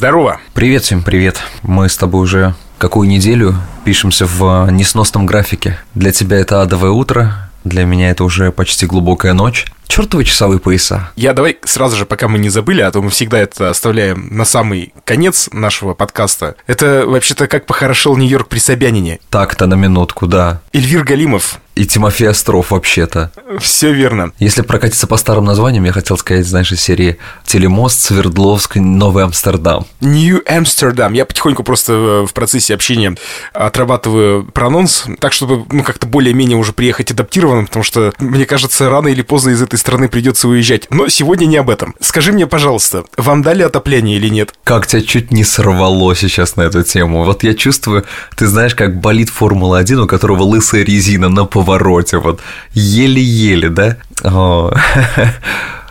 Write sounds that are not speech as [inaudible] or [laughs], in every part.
здорово! Привет всем, привет. Мы с тобой уже какую неделю пишемся в несносном графике. Для тебя это адовое утро, для меня это уже почти глубокая ночь. Чертовы часовые пояса. Я давай сразу же, пока мы не забыли, а то мы всегда это оставляем на самый конец нашего подкаста. Это вообще-то как похорошел Нью-Йорк при Собянине. Так-то на минутку, да. Эльвир Галимов. И Тимофей Остров вообще-то. Все верно. Если прокатиться по старым названиям, я хотел сказать, знаешь, из серии Телемост, Свердловск, Новый Амстердам. Нью-Амстердам. Я потихоньку просто э, в процессе общения отрабатываю прононс, так, чтобы, ну, как-то более-менее уже приехать адаптированным, потому что, мне кажется, рано или поздно из этой страны придется уезжать. Но сегодня не об этом. Скажи мне, пожалуйста, вам дали отопление или нет? Как тебя чуть не сорвало сейчас на эту тему. Вот я чувствую, ты знаешь, как болит Формула-1, у которого лысая резина на повороте, вот еле-еле, да? О.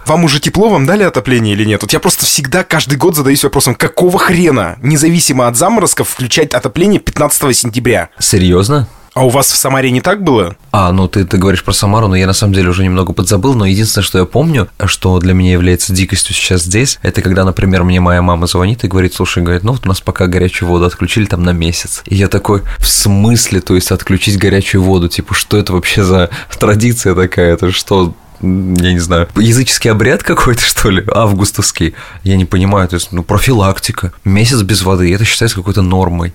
Вам уже тепло, вам дали отопление или нет? Вот я просто всегда каждый год задаюсь вопросом, какого хрена, независимо от заморозков, включать отопление 15 сентября? Серьезно? А у вас в Самаре не так было? А, ну ты, ты говоришь про Самару, но я на самом деле уже немного подзабыл, но единственное, что я помню, что для меня является дикостью сейчас здесь, это когда, например, мне моя мама звонит и говорит, слушай, говорит, ну вот у нас пока горячую воду отключили там на месяц. И я такой, в смысле, то есть отключить горячую воду, типа, что это вообще за традиция такая, это что, я не знаю, языческий обряд какой-то, что ли, августовский. Я не понимаю, то есть, ну, профилактика. Месяц без воды, это считается какой-то нормой.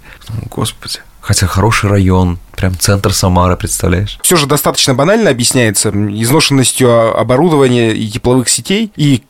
Господи. Хотя хороший район, прям центр Самары, представляешь? Все же достаточно банально объясняется изношенностью оборудования и тепловых сетей. И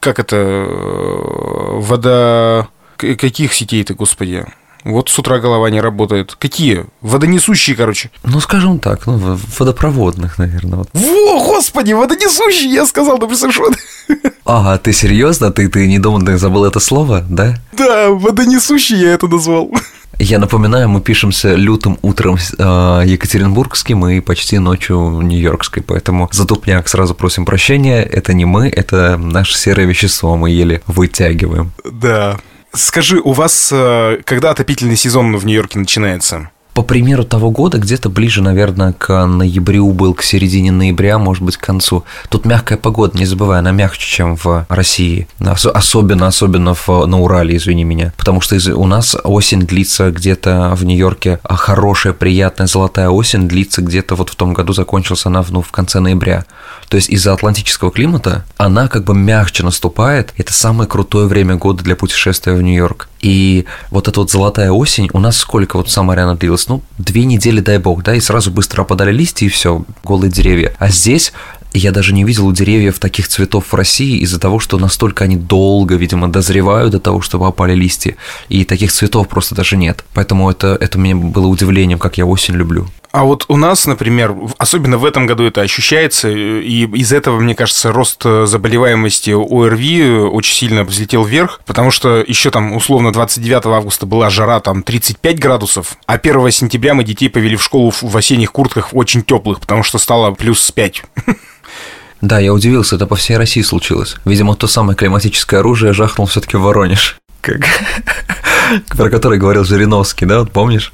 как это... э, Вода... Каких сетей-то, господи? Вот с утра голова не работает. Какие? Водонесущие, короче. Ну, скажем так, ну, водопроводных, наверное. Вот. Во, господи, водонесущие, я сказал, да представляешь, вот. Ага, ты серьезно? Ты, ты не думал, ты забыл это слово, да? Да, водонесущие я это назвал. Я напоминаю, мы пишемся лютым утром э, екатеринбургским и почти ночью нью-йоркской, поэтому за тупняк сразу просим прощения. Это не мы, это наше серое вещество, мы еле вытягиваем. Да. Скажи, у вас э, когда отопительный сезон в Нью-Йорке начинается? По примеру того года, где-то ближе, наверное, к ноябрю был, к середине ноября, может быть, к концу. Тут мягкая погода, не забывай, она мягче, чем в России. Ос- особенно, особенно в, на Урале, извини меня. Потому что из, у нас осень длится где-то в Нью-Йорке, а хорошая, приятная золотая осень длится где-то вот в том году закончилась она ну, в конце ноября. То есть из-за атлантического климата она как бы мягче наступает. Это самое крутое время года для путешествия в Нью-Йорк. И вот эта вот золотая осень, у нас сколько вот сама реально длилась? Ну, две недели, дай бог, да, и сразу быстро опадали листья, и все, голые деревья. А здесь я даже не видел деревьев таких цветов в России из-за того, что настолько они долго, видимо, дозревают до того, чтобы опали листья. И таких цветов просто даже нет. Поэтому это, это мне было удивлением, как я осень люблю. А вот у нас, например, особенно в этом году это ощущается, и из этого, мне кажется, рост заболеваемости ОРВИ очень сильно взлетел вверх, потому что еще там условно 29 августа была жара там 35 градусов, а 1 сентября мы детей повели в школу в осенних куртках очень теплых, потому что стало плюс 5. Да, я удивился, это по всей России случилось. Видимо, то самое климатическое оружие жахнул все-таки в Воронеж. Как... Про который говорил Жириновский, да, вот помнишь?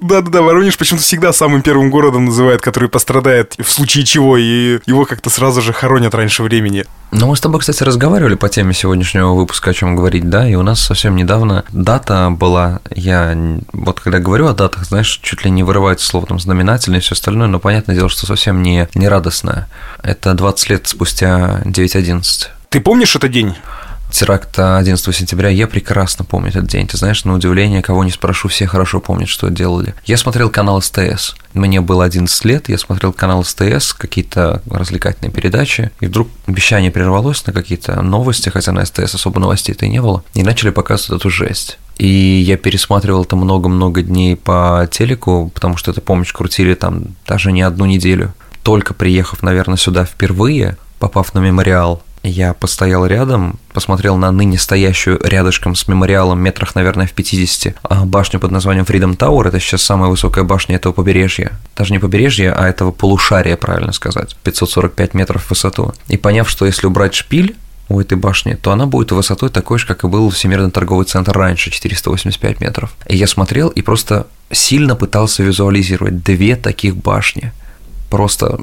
Да-да-да, Воронеж почему-то всегда самым первым городом называют, который пострадает в случае чего, и его как-то сразу же хоронят раньше времени. Ну, мы с тобой, кстати, разговаривали по теме сегодняшнего выпуска, о чем говорить, да, и у нас совсем недавно дата была, я вот когда говорю о датах, знаешь, чуть ли не вырывается слово там знаменательное и все остальное, но понятное дело, что совсем не, не радостное. Это 20 лет спустя 9.11. Ты помнишь этот день? Теракта 11 сентября, я прекрасно помню этот день. Ты знаешь, на удивление, кого не спрошу, все хорошо помнят, что делали. Я смотрел канал СТС. Мне было 11 лет, я смотрел канал СТС, какие-то развлекательные передачи, и вдруг вещание прервалось на какие-то новости, хотя на СТС особо новостей-то и не было, и начали показывать эту жесть. И я пересматривал это много-много дней по телеку, потому что эту помощь крутили там даже не одну неделю. Только приехав, наверное, сюда впервые, попав на мемориал, я постоял рядом, посмотрел на ныне стоящую рядышком с мемориалом метрах, наверное, в 50 а, башню под названием Freedom Tower. Это сейчас самая высокая башня этого побережья. Даже не побережья, а этого полушария, правильно сказать. 545 метров в высоту. И поняв, что если убрать шпиль, у этой башни, то она будет высотой такой же, как и был Всемирный торговый центр раньше, 485 метров. И я смотрел и просто сильно пытался визуализировать две таких башни. Просто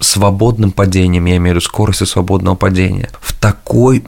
свободным падением, я имею в виду скоростью свободного падения, в такой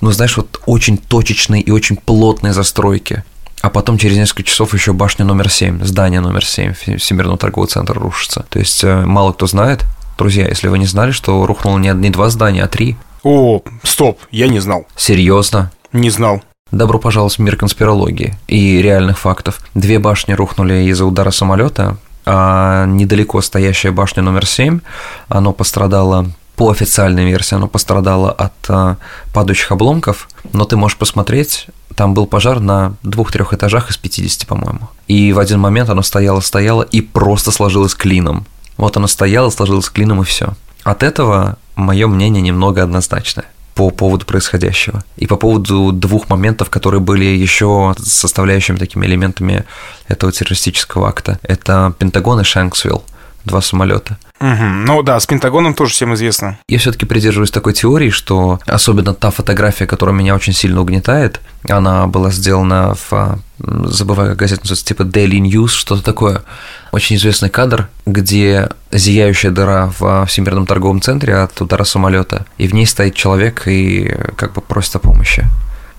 ну знаешь, вот очень точечной и очень плотной застройки. А потом через несколько часов еще башня номер 7, здание номер 7 Всемирного торгового центра рушится. То есть э, мало кто знает, друзья, если вы не знали, что рухнуло не, не два здания, а три. О, стоп, я не знал. Серьезно? Не знал. Добро пожаловать в мир конспирологии и реальных фактов. Две башни рухнули из-за удара самолета, а недалеко стоящая башня номер 7, оно пострадало по официальной версии, оно пострадало от а, падающих обломков, но ты можешь посмотреть, там был пожар на двух-трех этажах из 50, по-моему. И в один момент оно стояло-стояло и просто сложилось клином. Вот оно стояло, сложилось клином и все. От этого мое мнение немного однозначное по поводу происходящего. И по поводу двух моментов, которые были еще составляющими такими элементами этого террористического акта. Это Пентагон и Шанксвилл, два самолета. Угу. Ну да, с Пентагоном тоже всем известно. Я все-таки придерживаюсь такой теории, что особенно та фотография, которая меня очень сильно угнетает, она была сделана в забываю, как газета называется, типа Daily News, что-то такое. Очень известный кадр, где зияющая дыра в Всемирном торговом центре от удара самолета, и в ней стоит человек и как бы просит о помощи.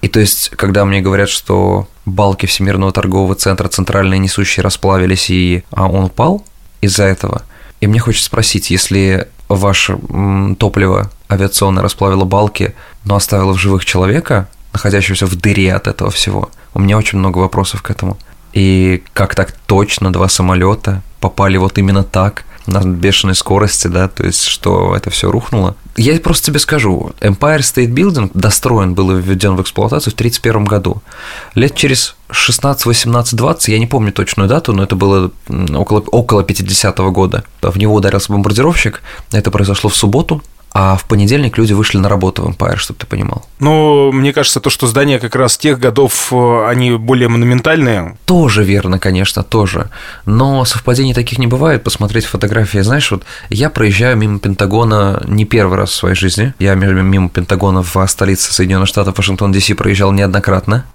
И то есть, когда мне говорят, что балки Всемирного торгового центра центральные несущие расплавились, и а он упал из-за этого – и мне хочется спросить, если ваше топливо авиационное расплавило балки, но оставило в живых человека, находящегося в дыре от этого всего, у меня очень много вопросов к этому. И как так точно два самолета попали вот именно так, на бешеной скорости, да, то есть что это все рухнуло. Я просто тебе скажу, Empire State Building достроен был и введен в эксплуатацию в 1931 году. Лет через 16, 18, 20, я не помню точную дату, но это было около, около 50-го года. В него ударился бомбардировщик, это произошло в субботу, а в понедельник люди вышли на работу в Empire, чтобы ты понимал. Ну, мне кажется, то, что здания как раз тех годов, э, они более монументальные. Тоже верно, конечно, тоже. Но совпадений таких не бывает. Посмотреть фотографии, знаешь, вот я проезжаю мимо Пентагона не первый раз в своей жизни. Я мимо Пентагона в столице Соединенных Штатов, Вашингтон, Д.С. проезжал неоднократно.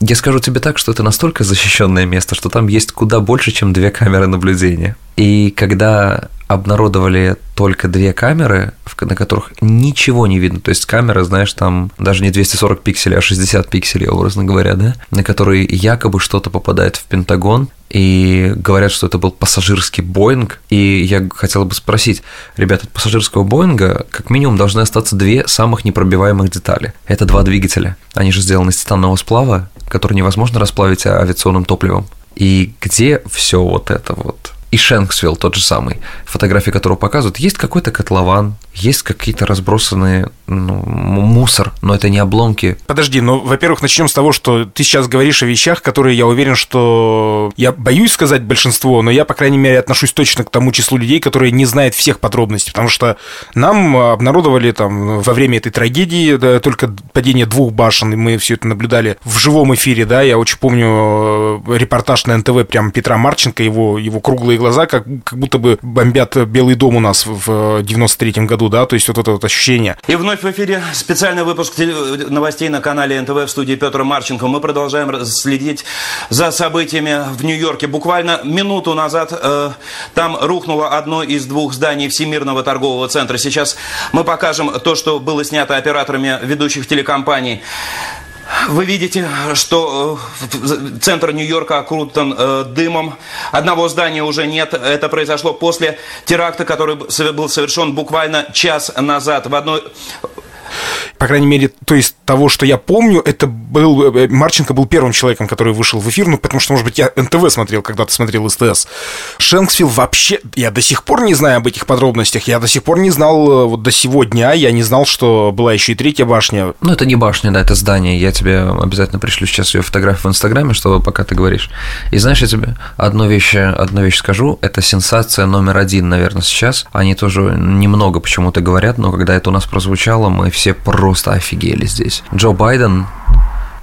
Я скажу тебе так, что это настолько защищенное место, что там есть куда больше, чем две камеры наблюдения. И когда обнародовали только две камеры, на которых ничего не видно. То есть камера, знаешь, там даже не 240 пикселей, а 60 пикселей, образно говоря, да, на которые якобы что-то попадает в Пентагон, и говорят, что это был пассажирский Боинг. И я хотел бы спросить, ребята, от пассажирского Боинга как минимум должны остаться две самых непробиваемых детали. Это два двигателя. Они же сделаны из титанового сплава, который невозможно расплавить авиационным топливом. И где все вот это вот? И Шенксвилл тот же самый, фотографии которого показывают, есть какой-то котлован, есть какие-то разбросанные ну, мусор, но это не обломки. Подожди, ну, во-первых, начнем с того, что ты сейчас говоришь о вещах, которые я уверен, что я боюсь сказать большинство, но я, по крайней мере, отношусь точно к тому числу людей, которые не знают всех подробностей, потому что нам обнародовали там во время этой трагедии да, только падение двух башен, и мы все это наблюдали в живом эфире, да, я очень помню э, репортаж на НТВ прям Петра Марченко, его, его круглые глаза, как, как будто бы бомбят Белый дом у нас в 93-м году, да, то есть вот это вот ощущение. И вновь в эфире специальный выпуск новостей на канале НТВ в студии Петр Марченко. Мы продолжаем следить за событиями в Нью-Йорке. Буквально минуту назад э, там рухнуло одно из двух зданий Всемирного торгового центра. Сейчас мы покажем то, что было снято операторами ведущих телекомпаний. Вы видите, что э, центр Нью-Йорка окрутан э, дымом. Одного здания уже нет. Это произошло после теракта, который был совершен буквально час назад в одной по крайней мере, то есть того, что я помню, это был... Э, Марченко был первым человеком, который вышел в эфир, ну, потому что, может быть, я НТВ смотрел, когда ты смотрел СТС. Шенксвилл вообще... Я до сих пор не знаю об этих подробностях, я до сих пор не знал, э, вот до сегодня, я не знал, что была еще и третья башня. Ну, это не башня, да, это здание. Я тебе обязательно пришлю сейчас ее фотографию в Инстаграме, чтобы пока ты говоришь. И знаешь, я тебе одну вещь, одну вещь скажу, это сенсация номер один, наверное, сейчас. Они тоже немного почему-то говорят, но когда это у нас прозвучало, мы все просто офигели здесь. Джо Байден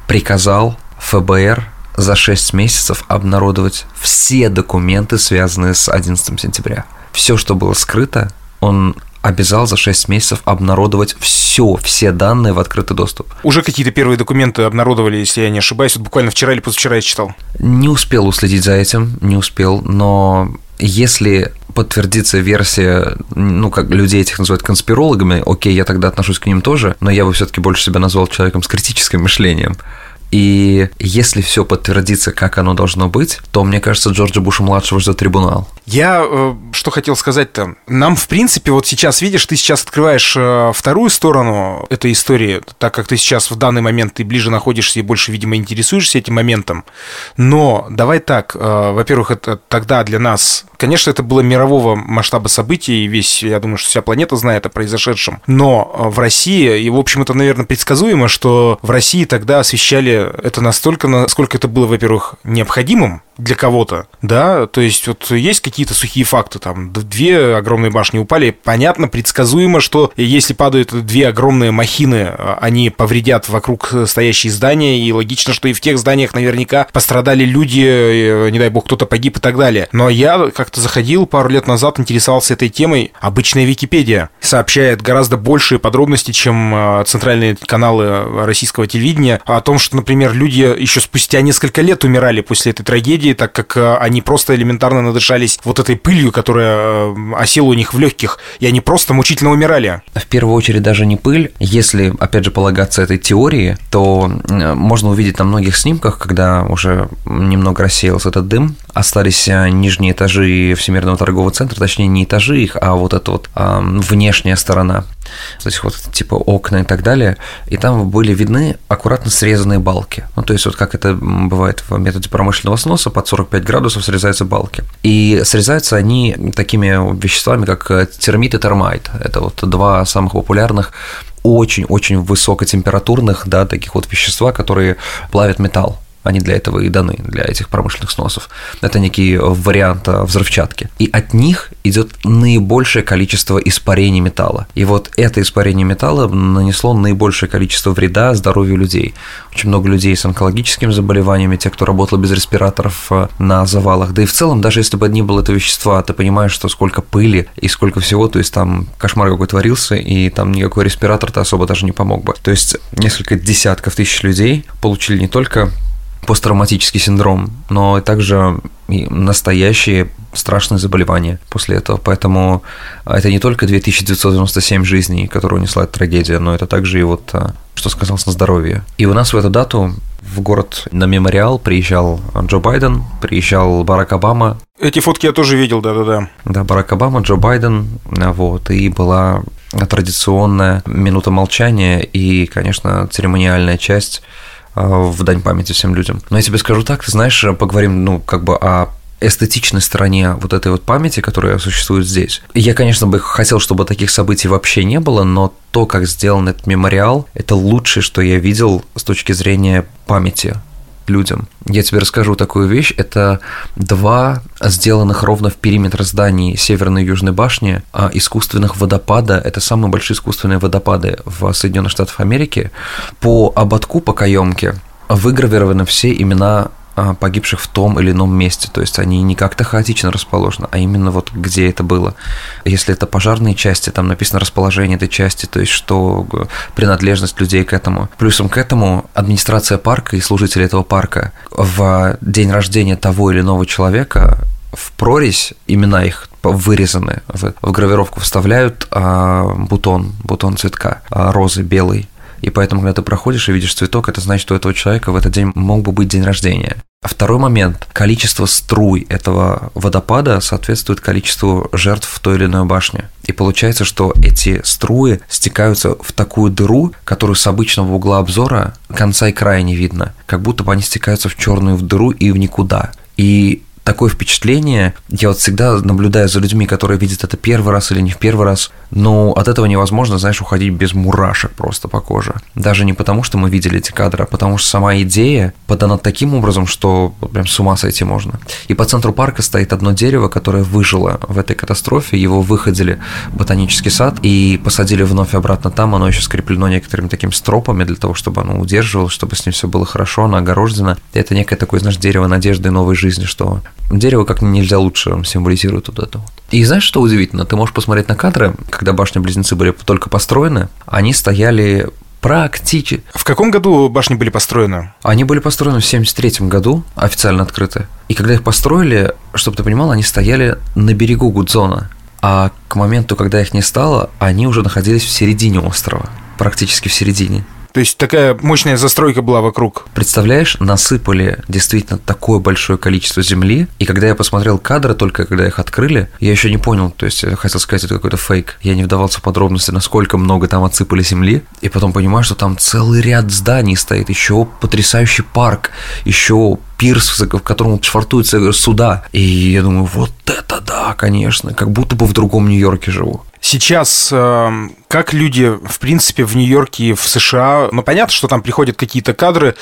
приказал ФБР за 6 месяцев обнародовать все документы, связанные с 11 сентября. Все, что было скрыто, он обязал за 6 месяцев обнародовать все, все данные в открытый доступ. Уже какие-то первые документы обнародовали, если я не ошибаюсь, вот буквально вчера или позавчера я читал. Не успел уследить за этим, не успел, но если подтвердится версия, ну, как людей этих называют конспирологами, окей, я тогда отношусь к ним тоже, но я бы все таки больше себя назвал человеком с критическим мышлением. И если все подтвердится, как оно должно быть, то, мне кажется, Джорджа Буша-младшего ждет трибунал. Я э, что хотел сказать-то? Нам, в принципе, вот сейчас, видишь, ты сейчас открываешь э, вторую сторону этой истории, так как ты сейчас в данный момент ты ближе находишься и больше, видимо, интересуешься этим моментом. Но давай так, э, во-первых, это тогда для нас, конечно, это было мирового масштаба событий, и весь, я думаю, что вся планета знает о произошедшем. Но э, в России, и, в общем, это, наверное, предсказуемо, что в России тогда освещали это настолько, насколько это было, во-первых, необходимым, для кого-то, да, то есть вот есть какие-то сухие факты, там, две огромные башни упали, понятно, предсказуемо, что если падают две огромные махины, а, они повредят вокруг стоящие здания, и логично, что и в тех зданиях наверняка пострадали люди, э, не дай бог, кто-то погиб и так далее. Но я как-то заходил пару лет назад, интересовался этой темой, обычная Википедия сообщает гораздо большие подробности, чем а, центральные каналы российского телевидения, о том, что, например, люди еще спустя несколько лет умирали после этой трагедии, трагедии, так как э, они просто элементарно надышались вот этой пылью, которая э, осела у них в легких, и они просто мучительно умирали. В первую очередь даже не пыль. Если, опять же, полагаться этой теории, то можно увидеть на многих снимках, когда уже немного рассеялся этот дым, остались э, нижние этажи Всемирного торгового центра, точнее не этажи их, а вот эта вот а, внешняя сторона, то есть вот типа окна и так далее, и там были видны аккуратно срезанные балки. Ну, то есть вот как это бывает в методе промышленного сноса, под 45 градусов срезаются балки. И срезаются они такими веществами, как э, термит и термайт. Это вот два самых популярных очень-очень высокотемпературных, да, таких вот вещества, которые плавят металл. Они для этого и даны, для этих промышленных сносов. Это некий вариант э, взрывчатки. И от них идет наибольшее количество испарений металла. И вот это испарение металла нанесло наибольшее количество вреда здоровью людей. Очень много людей с онкологическими заболеваниями, те, кто работал без респираторов э, на завалах. Да и в целом, даже если бы не было этого вещества, ты понимаешь, что сколько пыли и сколько всего, то есть там кошмар какой творился, и там никакой респиратор-то особо даже не помог бы. То есть несколько десятков тысяч людей получили не только посттравматический синдром, но также и настоящие страшные заболевания после этого. Поэтому это не только 2997 жизней, которые унесла эта трагедия, но это также и вот а, что сказалось на здоровье. И у нас в эту дату в город на мемориал приезжал Джо Байден, приезжал Барак Обама. Эти фотки я тоже видел, да-да-да. Да, Барак Обама, Джо Байден, вот, и была традиционная минута молчания и, конечно, церемониальная часть а, в дань памяти всем людям. Но я тебе скажу так, ты знаешь, поговорим, ну, как бы о эстетичной стороне вот этой вот памяти, которая существует здесь. Я, конечно, бы хотел, чтобы таких событий вообще не было, но то, как сделан этот мемориал, это лучшее, что я видел с точки зрения памяти людям. Я тебе расскажу такую вещь. Это два сделанных ровно в периметр зданий Северной и Южной башни а искусственных водопада. Это самые большие искусственные водопады в Соединенных Штатах Америки. По ободку, по каемке выгравированы все имена погибших в том или ином месте. То есть они не как-то хаотично расположены, а именно вот где это было. Если это пожарные части, там написано расположение этой части, то есть что принадлежность людей к этому. Плюсом к этому администрация парка и служители этого парка в день рождения того или иного человека в прорезь имена их вырезаны, в, в гравировку вставляют а, бутон, бутон цветка, а, розы белый, и поэтому, когда ты проходишь и видишь цветок, это значит, что у этого человека в этот день мог бы быть день рождения. А второй момент. Количество струй этого водопада соответствует количеству жертв в той или иной башне. И получается, что эти струи стекаются в такую дыру, которую с обычного угла обзора конца и края не видно. Как будто бы они стекаются в черную дыру и в никуда. И такое впечатление, я вот всегда наблюдаю за людьми, которые видят это первый раз или не в первый раз, но от этого невозможно, знаешь, уходить без мурашек просто по коже. Даже не потому, что мы видели эти кадры, а потому что сама идея подана таким образом, что прям с ума сойти можно. И по центру парка стоит одно дерево, которое выжило в этой катастрофе, его выходили в ботанический сад и посадили вновь обратно там, оно еще скреплено некоторыми такими стропами для того, чтобы оно удерживалось, чтобы с ним все было хорошо, оно огорожено. Это некое такое, знаешь, дерево надежды и новой жизни, что дерево как нельзя лучше символизирует вот это вот. И знаешь, что удивительно? Ты можешь посмотреть на кадры, когда башни-близнецы были только построены, они стояли Практически. В каком году башни были построены? Они были построены в 73 году, официально открыты. И когда их построили, чтобы ты понимал, они стояли на берегу Гудзона. А к моменту, когда их не стало, они уже находились в середине острова. Практически в середине. То есть такая мощная застройка была вокруг. Представляешь, насыпали действительно такое большое количество земли, и когда я посмотрел кадры, только когда их открыли, я еще не понял, то есть я хотел сказать, это какой-то фейк. Я не вдавался в подробности, насколько много там отсыпали земли, и потом понимаю, что там целый ряд зданий стоит, еще потрясающий парк, еще пирс, в котором швартуются суда. И я думаю, вот это да, конечно, как будто бы в другом Нью-Йорке живу. Сейчас э, как люди, в принципе, в Нью-Йорке и в США, ну, понятно, что там приходят какие-то кадры,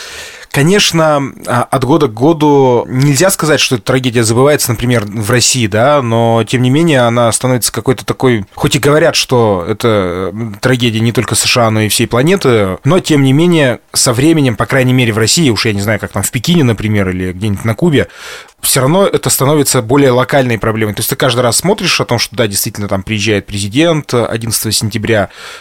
Конечно, а, от года к году нельзя сказать, что эта трагедия забывается, например, в России, да, но тем не менее она становится какой-то такой, хоть и говорят, что это трагедия не только США, но и всей планеты, но тем не менее со временем, по крайней мере в России, уж я не знаю, как там в Пекине, например, или где-нибудь на Кубе, все равно это становится более локальной проблемой. То есть ты каждый раз смотришь о том, что да, действительно там приезжает президент 11 сентября,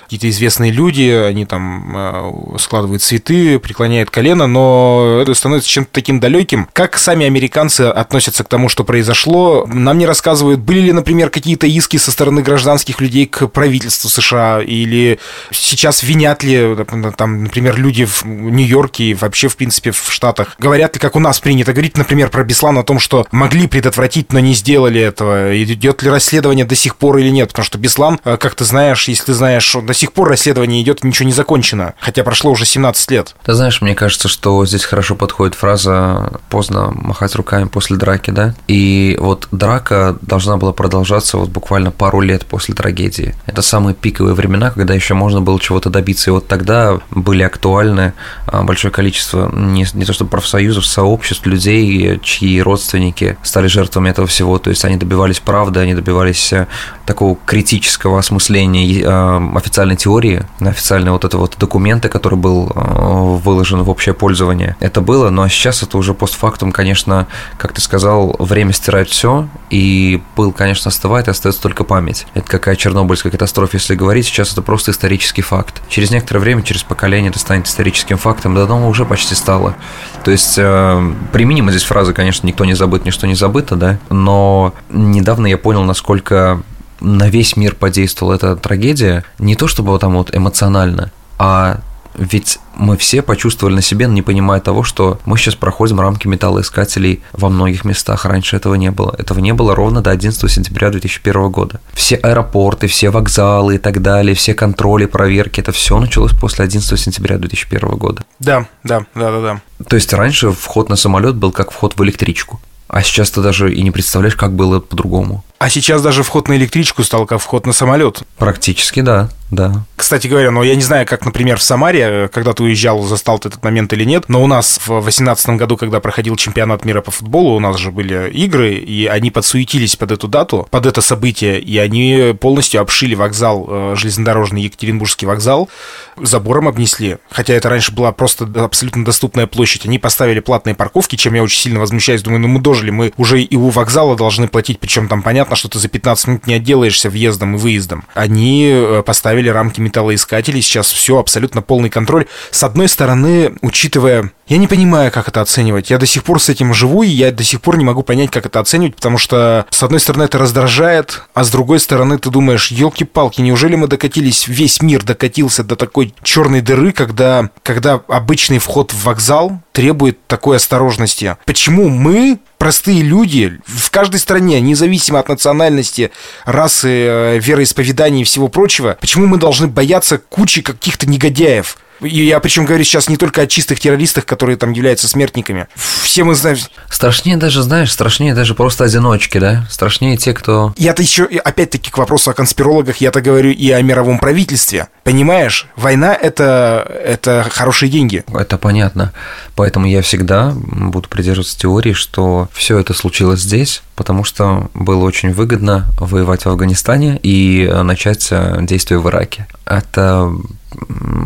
какие-то известные люди, они там а, складывают цветы, преклоняют колено, но это становится чем-то таким далеким. Как сами американцы относятся к тому, что произошло? Нам не рассказывают, были ли, например, какие-то иски со стороны гражданских людей к правительству США, или сейчас винят ли, там, например, люди в Нью-Йорке и вообще, в принципе, в Штатах, говорят ли, как у нас принято говорить, например, про Беслан о том, что могли предотвратить, но не сделали этого, идет ли расследование до сих пор или нет, потому что Беслан, э, как ты знаешь, если ты знаешь, до сих пор расследование идет, ничего не закончено, хотя прошло уже 17 лет. Ты знаешь, мне кажется, что здесь хорошо подходит фраза «поздно махать руками после драки», да? И вот драка должна была продолжаться вот буквально пару лет после трагедии. Это самые пиковые времена, когда еще можно было чего-то добиться. И вот тогда были актуальны а, большое количество не, не то что профсоюзов, сообществ, людей, чьи родственники стали жертвами этого всего. То есть они добивались правды, они добивались э, такого критического осмысления э, официальной теории, официальной вот это вот документа, который был э, выложен в общее пользование это было, но сейчас это уже постфактум, конечно, как ты сказал, время стирает все, и пыл, конечно, остывает, и остается только память. Это какая чернобыльская катастрофа, если говорить, сейчас это просто исторический факт. Через некоторое время, через поколение это станет историческим фактом, да, но уже почти стало. То есть, э, применима здесь фраза, конечно, никто не забыт, ничто не забыто, да, но недавно я понял, насколько на весь мир подействовала эта трагедия, не то чтобы там вот эмоционально, а ведь мы все почувствовали на себе, не понимая того, что мы сейчас проходим рамки металлоискателей во многих местах. Раньше этого не было. Этого не было ровно до 11 сентября 2001 года. Все аэропорты, все вокзалы и так далее, все контроли, проверки, это все началось после 11 сентября 2001 года. Да, да, да, да, да. То есть раньше вход на самолет был как вход в электричку. А сейчас ты даже и не представляешь, как было по-другому. А сейчас даже вход на электричку стал как вход на самолет. Практически, да, да. Кстати говоря, ну я не знаю, как, например, в Самаре, когда ты уезжал, застал ты этот момент или нет, но у нас в 2018 году, когда проходил чемпионат мира по футболу, у нас же были игры, и они подсуетились под эту дату, под это событие, и они полностью обшили вокзал, э, железнодорожный Екатеринбургский вокзал, забором обнесли. Хотя это раньше была просто абсолютно доступная площадь. Они поставили платные парковки, чем я очень сильно возмущаюсь. Думаю, ну мы дожили, мы уже и у вокзала должны платить, причем там понятно, что ты за 15 минут не отделаешься въездом и выездом. Они э, поставили рамки металлоискателей, сейчас все абсолютно полный контроль. С одной стороны, учитывая я не понимаю, как это оценивать. Я до сих пор с этим живу, и я до сих пор не могу понять, как это оценивать, потому что, с одной стороны, это раздражает, а с другой стороны, ты думаешь, елки-палки, неужели мы докатились, весь мир докатился до такой черной дыры, когда, когда обычный вход в вокзал требует такой осторожности? Почему мы, простые люди, в каждой стране, независимо от национальности, расы, э, вероисповедания и всего прочего, почему мы должны бояться кучи каких-то негодяев? И я причем говорю сейчас не только о чистых террористах, которые там являются смертниками. Все мы знаем... Страшнее даже, знаешь, страшнее даже просто одиночки, да? Страшнее те, кто... Я-то еще, опять-таки, к вопросу о конспирологах, я-то говорю и о мировом правительстве. Понимаешь, война это, это хорошие деньги. Это понятно. Поэтому я всегда буду придерживаться теории, что все это случилось здесь, потому что было очень выгодно воевать в Афганистане и начать действия в Ираке. Это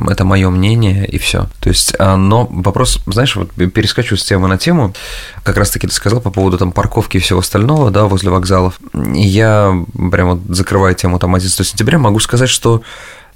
это мое мнение и все. То есть, а, но вопрос, знаешь, вот перескочу с темы на тему, как раз таки ты сказал по поводу там парковки и всего остального, да, возле вокзалов. Я прямо закрываю тему там 11 сентября, могу сказать, что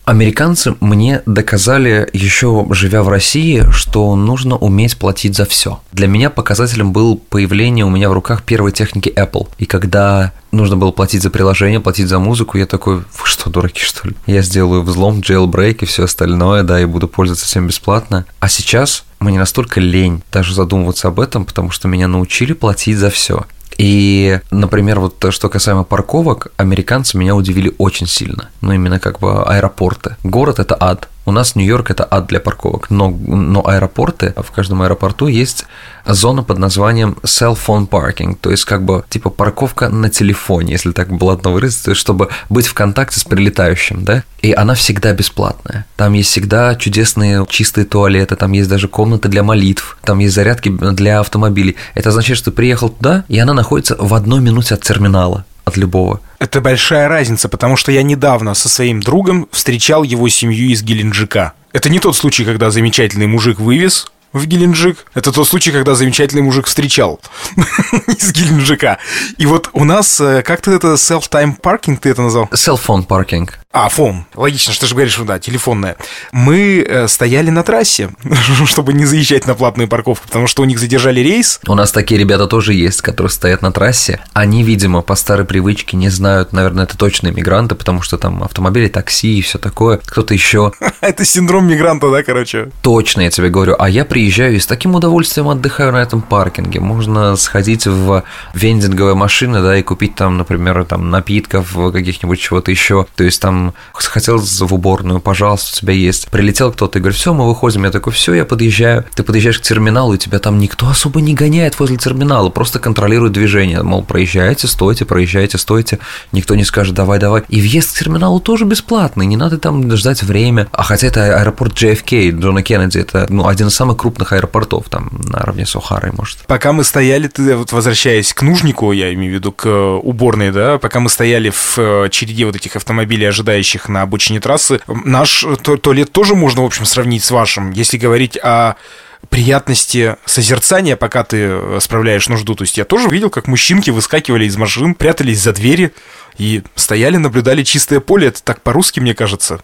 Американцы мне доказали, еще живя в России, что нужно уметь платить за все. Для меня показателем был появление у меня в руках первой техники Apple. И когда нужно было платить за приложение, платить за музыку, я такой, вы что, дураки, что ли? Я сделаю взлом, jailbreak и все остальное, да, и буду пользоваться всем бесплатно. А сейчас мне настолько лень даже задумываться об этом, потому что меня научили платить за все. И, например, вот то, что касаемо парковок, американцы меня удивили очень сильно. Ну, именно как бы аэропорты. Город – это ад. У нас Нью-Йорк это ад для парковок, но, но аэропорты, в каждом аэропорту есть зона под названием cell phone parking, то есть как бы типа парковка на телефоне, если так блатно выразиться, чтобы быть в контакте с прилетающим, да, и она всегда бесплатная. Там есть всегда чудесные чистые туалеты, там есть даже комнаты для молитв, там есть зарядки для автомобилей. Это означает, что ты приехал туда, и она находится в одной минуте от терминала от любого. Это большая разница, потому что я недавно со своим другом встречал его семью из Геленджика. Это не тот случай, когда замечательный мужик вывез в Геленджик. Это тот случай, когда замечательный мужик встречал [laughs] из Геленджика. И вот у нас, э, как ты это, self-time parking ты это назвал? Self-phone parking. А, фон. Логично, что ты же говоришь, что да, телефонная. Мы э, стояли на трассе, [laughs] чтобы не заезжать на платную парковку, потому что у них задержали рейс. У нас такие ребята тоже есть, которые стоят на трассе. Они, видимо, по старой привычке не знают, наверное, это точно иммигранты, потому что там автомобили, такси и все такое. Кто-то еще. [laughs] Это синдром мигранта, да, короче? Точно, я тебе говорю. А я приезжаю и с таким удовольствием отдыхаю на этом паркинге. Можно сходить в вендинговые машины, да, и купить там, например, там напитков, каких-нибудь чего-то еще. То есть там хотел в уборную, пожалуйста, у тебя есть. Прилетел кто-то и говорит, все, мы выходим. Я такой, все, я подъезжаю. Ты подъезжаешь к терминалу, и тебя там никто особо не гоняет возле терминала, просто контролирует движение. Мол, проезжайте, стойте, проезжайте, стойте. Никто не скажет, давай, давай. И въезд к терминалу тоже бесплатный, не надо там ждать время. А хотя это аэропорт JFK, Джона Кеннеди, это ну, один из самых крупных аэропортов, там, наравне с Охарой, может. Пока мы стояли, ты вот возвращаясь к нужнику, я имею в виду к уборной, да, пока мы стояли в э, череде вот этих автомобилей, ожидая ожидающих на обочине трассы. Наш туалет тоже можно, в общем, сравнить с вашим. Если говорить о приятности созерцания, пока ты э, справляешь нужду. То есть я тоже видел, как мужчинки выскакивали из машин, прятались за двери и стояли, наблюдали чистое поле. Это так по-русски, мне кажется.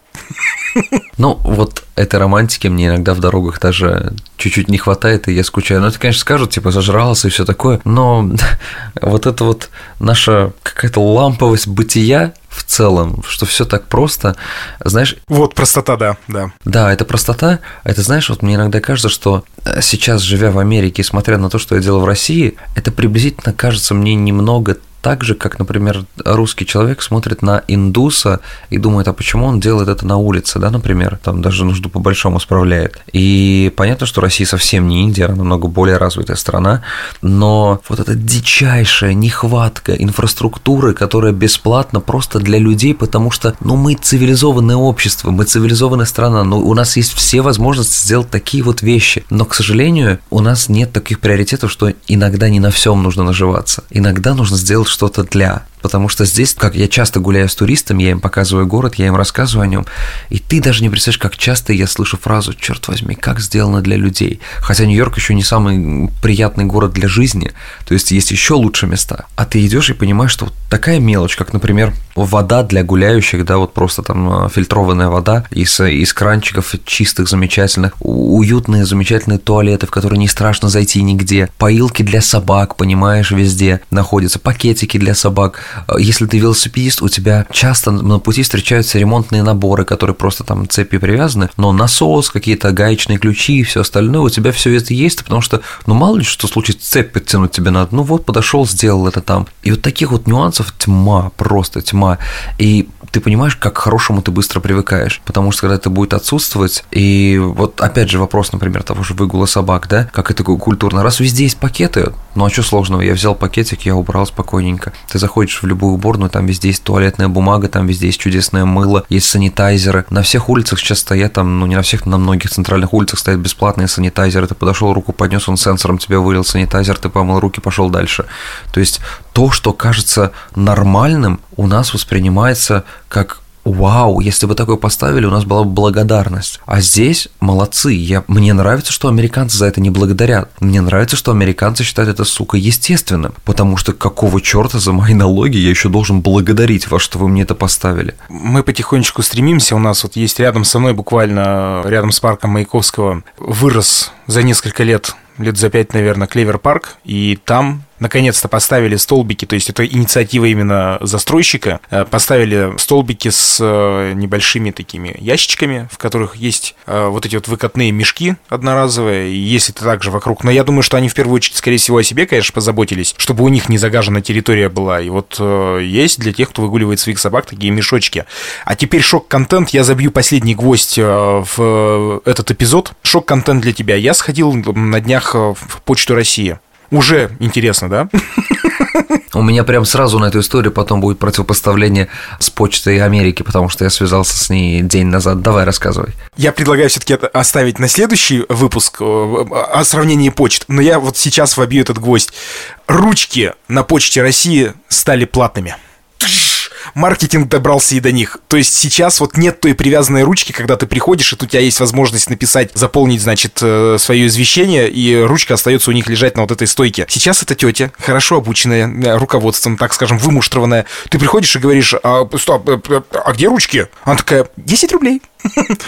[laughs] Ну, вот этой романтики мне иногда в дорогах даже чуть-чуть не хватает, и я скучаю. Ну, это, конечно, скажут, типа, зажрался и все такое, но [laughs] вот это вот наша какая-то ламповость бытия, в целом, что все так просто, знаешь... Вот простота, да, да. Да, это простота. Это, знаешь, вот мне иногда кажется, что э, сейчас, живя в Америке и смотря на то, что я делал в России, это приблизительно кажется мне немного так же, как, например, русский человек смотрит на индуса и думает, а почему он делает это на улице, да, например, там даже нужду по-большому справляет. И понятно, что Россия совсем не Индия, она намного более развитая страна, но вот эта дичайшая нехватка инфраструктуры, которая бесплатна просто для людей, потому что, ну, мы цивилизованное общество, мы цивилизованная страна, но у нас есть все возможности сделать такие вот вещи, но, к сожалению, у нас нет таких приоритетов, что иногда не на всем нужно наживаться, иногда нужно сделать что-то для Потому что здесь, как я часто гуляю с туристами, я им показываю город, я им рассказываю о нем, и ты даже не представляешь, как часто я слышу фразу «черт возьми, как сделано для людей». Хотя Нью-Йорк еще не самый приятный город для жизни, то есть есть еще лучше места. А ты идешь и понимаешь, что вот такая мелочь, как, например, вода для гуляющих, да, вот просто там э, фильтрованная вода из, из кранчиков чистых, замечательных, уютные, замечательные туалеты, в которые не страшно зайти нигде, поилки для собак, понимаешь, везде находятся, пакетики для собак, если ты велосипедист, у тебя часто на пути встречаются ремонтные наборы, которые просто там цепи привязаны, но насос, какие-то гаечные ключи и все остальное, у тебя все это есть, потому что, ну, мало ли что случится, цепь подтянуть тебе надо, ну вот, подошел, сделал это там. И вот таких вот нюансов тьма, просто тьма. И ты понимаешь, как к хорошему ты быстро привыкаешь, потому что когда это будет отсутствовать, и вот опять же вопрос, например, того же выгула собак, да, как это культурно, раз везде есть пакеты, ну а что сложного, я взял пакетик, я убрал спокойненько. Ты заходишь в любую уборную, там везде есть туалетная бумага, там везде есть чудесное мыло, есть санитайзеры. На всех улицах сейчас стоят там, ну не на всех, на многих центральных улицах стоят бесплатные санитайзеры. Ты подошел, руку поднес, он сенсором тебе вылил санитайзер, ты помыл руки, пошел дальше. То есть то, что кажется нормальным, у нас воспринимается как вау, если бы такое поставили, у нас была бы благодарность. А здесь молодцы. Я, мне нравится, что американцы за это не благодарят. Мне нравится, что американцы считают это, сука, естественным. Потому что какого черта за мои налоги я еще должен благодарить вас, что вы мне это поставили? Мы потихонечку стремимся. У нас вот есть рядом со мной, буквально рядом с парком Маяковского, вырос за несколько лет лет за пять, наверное, Клевер Парк, и там наконец-то поставили столбики, то есть это инициатива именно застройщика, э, поставили столбики с э, небольшими такими ящичками, в которых есть э, вот эти вот выкатные мешки одноразовые, если ты также вокруг, но я думаю, что они в первую очередь, скорее всего, о себе, конечно, позаботились, чтобы у них не загажена территория была, и вот есть для тех, кто выгуливает своих собак, такие мешочки. А теперь шок-контент, я забью последний гвоздь в этот эпизод. Шок-контент для тебя. Я сходил на днях в Почту России. Уже интересно, да? [laughs] У меня прям сразу на эту историю потом будет противопоставление с почтой Америки, потому что я связался с ней день назад. Давай, рассказывай. Я предлагаю все-таки это оставить на следующий выпуск э, о сравнении почт, но я вот сейчас вобью этот гвоздь. Ручки на почте России стали платными маркетинг добрался и до них. То есть сейчас вот нет той привязанной ручки, когда ты приходишь, и у тебя есть возможность написать, заполнить, значит, э, свое извещение, и ручка остается у них лежать на вот этой стойке. Сейчас это тетя, хорошо обученная, э, руководством, так скажем, вымуштрованная. Ты приходишь и говоришь, а, стоп, э, а где ручки? Она такая, 10 рублей.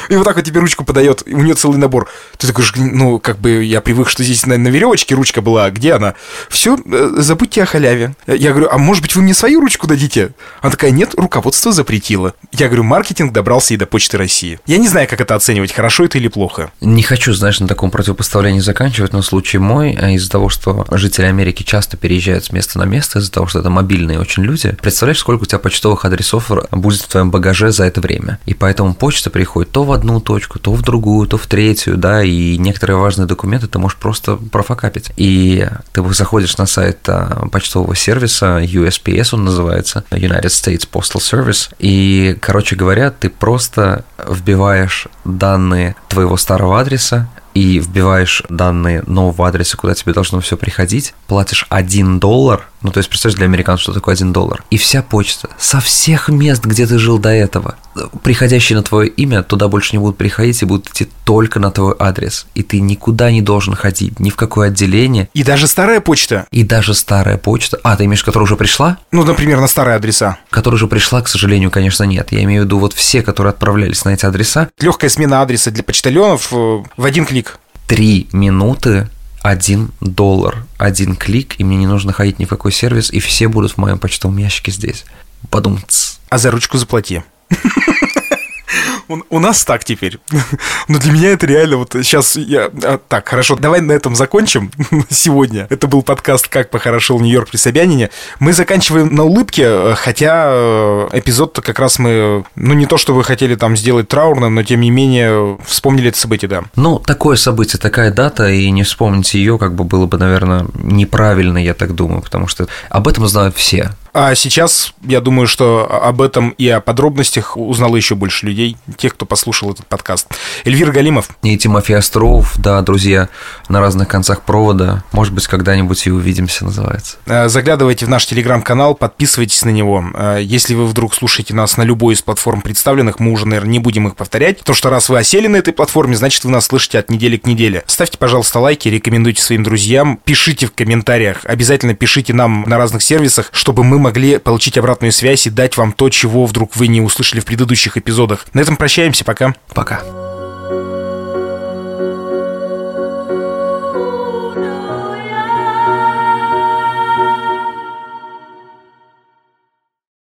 И вот так вот тебе ручку подает, у нее целый набор. Ты такой, ну, как бы я привык, что здесь на, на веревочке ручка была, а где она? Все, э, забудьте о халяве. Я говорю, а может быть вы мне свою ручку дадите? Она такая, нет, руководство запретило. Я говорю, маркетинг добрался и до Почты России. Я не знаю, как это оценивать, хорошо это или плохо. Не хочу, знаешь, на таком противопоставлении заканчивать, но случай мой, а из-за того, что жители Америки часто переезжают с места на место, из-за того, что это мобильные очень люди, представляешь, сколько у тебя почтовых адресов будет в твоем багаже за это время. И поэтому почта приходит то в одну точку, то в другую, то в третью, да, и некоторые важные документы ты можешь просто профокапить. И ты заходишь на сайт а, почтового сервиса, USPS он называется, United States Postal Service, и, короче говоря, ты просто вбиваешь данные твоего старого адреса, и вбиваешь данные нового адреса, куда тебе должно все приходить, платишь 1 доллар, ну, то есть, представляешь, для американцев, что такое 1 доллар, и вся почта со всех мест, где ты жил до этого, приходящие на твое имя, туда больше не будут приходить и будут идти только на твой адрес. И ты никуда не должен ходить, ни в какое отделение. И даже старая почта? И даже старая почта. А, ты имеешь, которая уже пришла? Ну, например, на старые адреса. Которая уже пришла, к сожалению, конечно, нет. Я имею в виду вот все, которые отправлялись на эти адреса. Легкая смена адреса для почтальонов э, в один клик. Три минуты один доллар, один клик, и мне не нужно ходить ни в какой сервис, и все будут в моем почтовом ящике здесь. Подумать. А за ручку заплати. У, нас так теперь. [laughs] Но для меня это реально вот сейчас я... А, так, хорошо, давай на этом закончим [laughs] сегодня. Это был подкаст «Как похорошел Нью-Йорк при Собянине». Мы заканчиваем на улыбке, хотя э, эпизод-то как раз мы... Ну, не то, что вы хотели там сделать траурным, но тем не менее вспомнили это событие, да. Ну, такое событие, такая дата, и не вспомнить ее как бы было бы, наверное, неправильно, я так думаю, потому что об этом знают все. А сейчас, я думаю, что об этом и о подробностях узнало еще больше людей, тех, кто послушал этот подкаст. Эльвир Галимов. И Тимофей Остров, да, друзья, на разных концах провода. Может быть, когда-нибудь и увидимся, называется. Э, заглядывайте в наш телеграм-канал, подписывайтесь на него. Э, если вы вдруг слушаете нас на любой из платформ представленных, мы уже, наверное, не будем их повторять. То, что раз вы осели на этой платформе, значит, вы нас слышите от недели к неделе. Ставьте, пожалуйста, лайки, рекомендуйте своим друзьям, пишите в комментариях, обязательно пишите нам на разных сервисах, чтобы мы могли получить обратную связь и дать вам то, чего вдруг вы не услышали в предыдущих эпизодах. На этом прощаемся, пока. Пока.